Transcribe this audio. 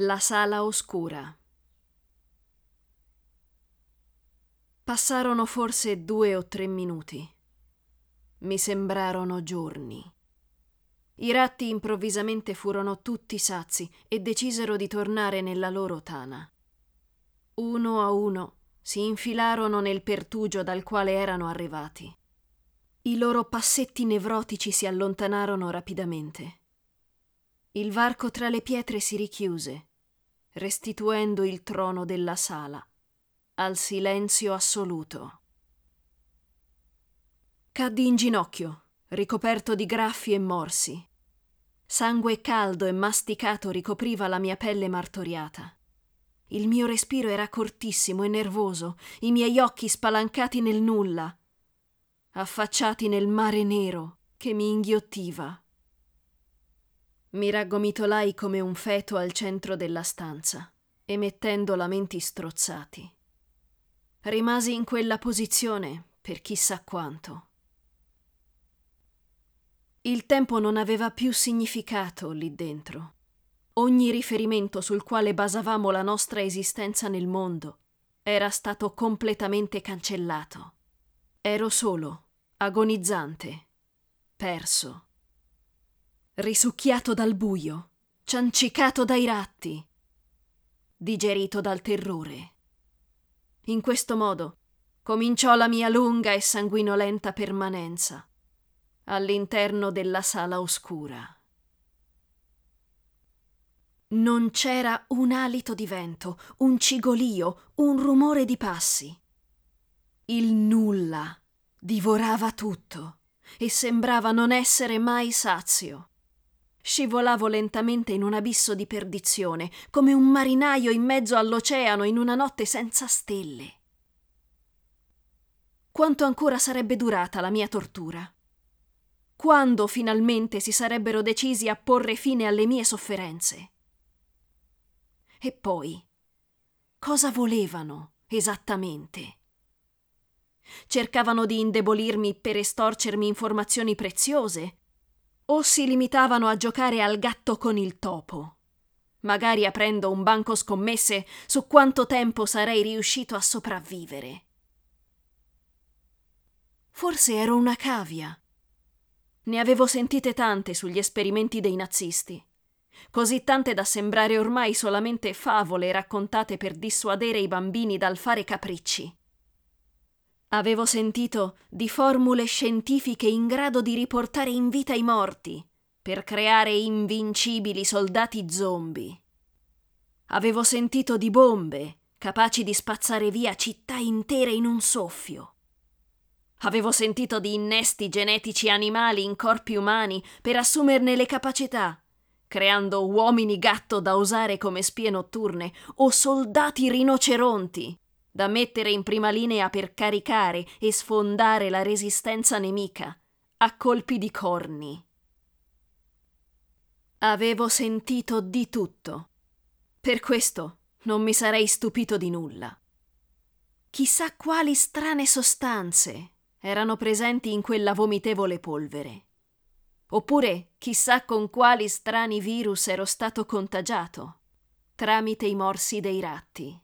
La sala oscura. Passarono forse due o tre minuti. Mi sembrarono giorni. I ratti improvvisamente furono tutti sazi e decisero di tornare nella loro tana. Uno a uno si infilarono nel pertugio dal quale erano arrivati. I loro passetti nevrotici si allontanarono rapidamente. Il varco tra le pietre si richiuse restituendo il trono della sala al silenzio assoluto. Caddi in ginocchio, ricoperto di graffi e morsi. Sangue caldo e masticato ricopriva la mia pelle martoriata. Il mio respiro era cortissimo e nervoso, i miei occhi spalancati nel nulla, affacciati nel mare nero che mi inghiottiva. Mi raggomitolai come un feto al centro della stanza, emettendo lamenti strozzati. Rimasi in quella posizione per chissà quanto. Il tempo non aveva più significato lì dentro. Ogni riferimento sul quale basavamo la nostra esistenza nel mondo era stato completamente cancellato. Ero solo, agonizzante, perso risucchiato dal buio, ciancicato dai ratti, digerito dal terrore. In questo modo cominciò la mia lunga e sanguinolenta permanenza all'interno della sala oscura. Non c'era un alito di vento, un cigolio, un rumore di passi. Il nulla divorava tutto e sembrava non essere mai sazio. Scivolavo lentamente in un abisso di perdizione, come un marinaio in mezzo all'oceano in una notte senza stelle. Quanto ancora sarebbe durata la mia tortura? Quando finalmente si sarebbero decisi a porre fine alle mie sofferenze? E poi, cosa volevano esattamente? Cercavano di indebolirmi per estorcermi informazioni preziose o si limitavano a giocare al gatto con il topo, magari aprendo un banco scommesse su quanto tempo sarei riuscito a sopravvivere. Forse ero una cavia. Ne avevo sentite tante sugli esperimenti dei nazisti, così tante da sembrare ormai solamente favole raccontate per dissuadere i bambini dal fare capricci. Avevo sentito di formule scientifiche in grado di riportare in vita i morti per creare invincibili soldati zombie. Avevo sentito di bombe capaci di spazzare via città intere in un soffio. Avevo sentito di innesti genetici animali in corpi umani per assumerne le capacità, creando uomini gatto da usare come spie notturne o soldati rinoceronti da mettere in prima linea per caricare e sfondare la resistenza nemica a colpi di corni. Avevo sentito di tutto. Per questo non mi sarei stupito di nulla. Chissà quali strane sostanze erano presenti in quella vomitevole polvere. Oppure chissà con quali strani virus ero stato contagiato tramite i morsi dei ratti.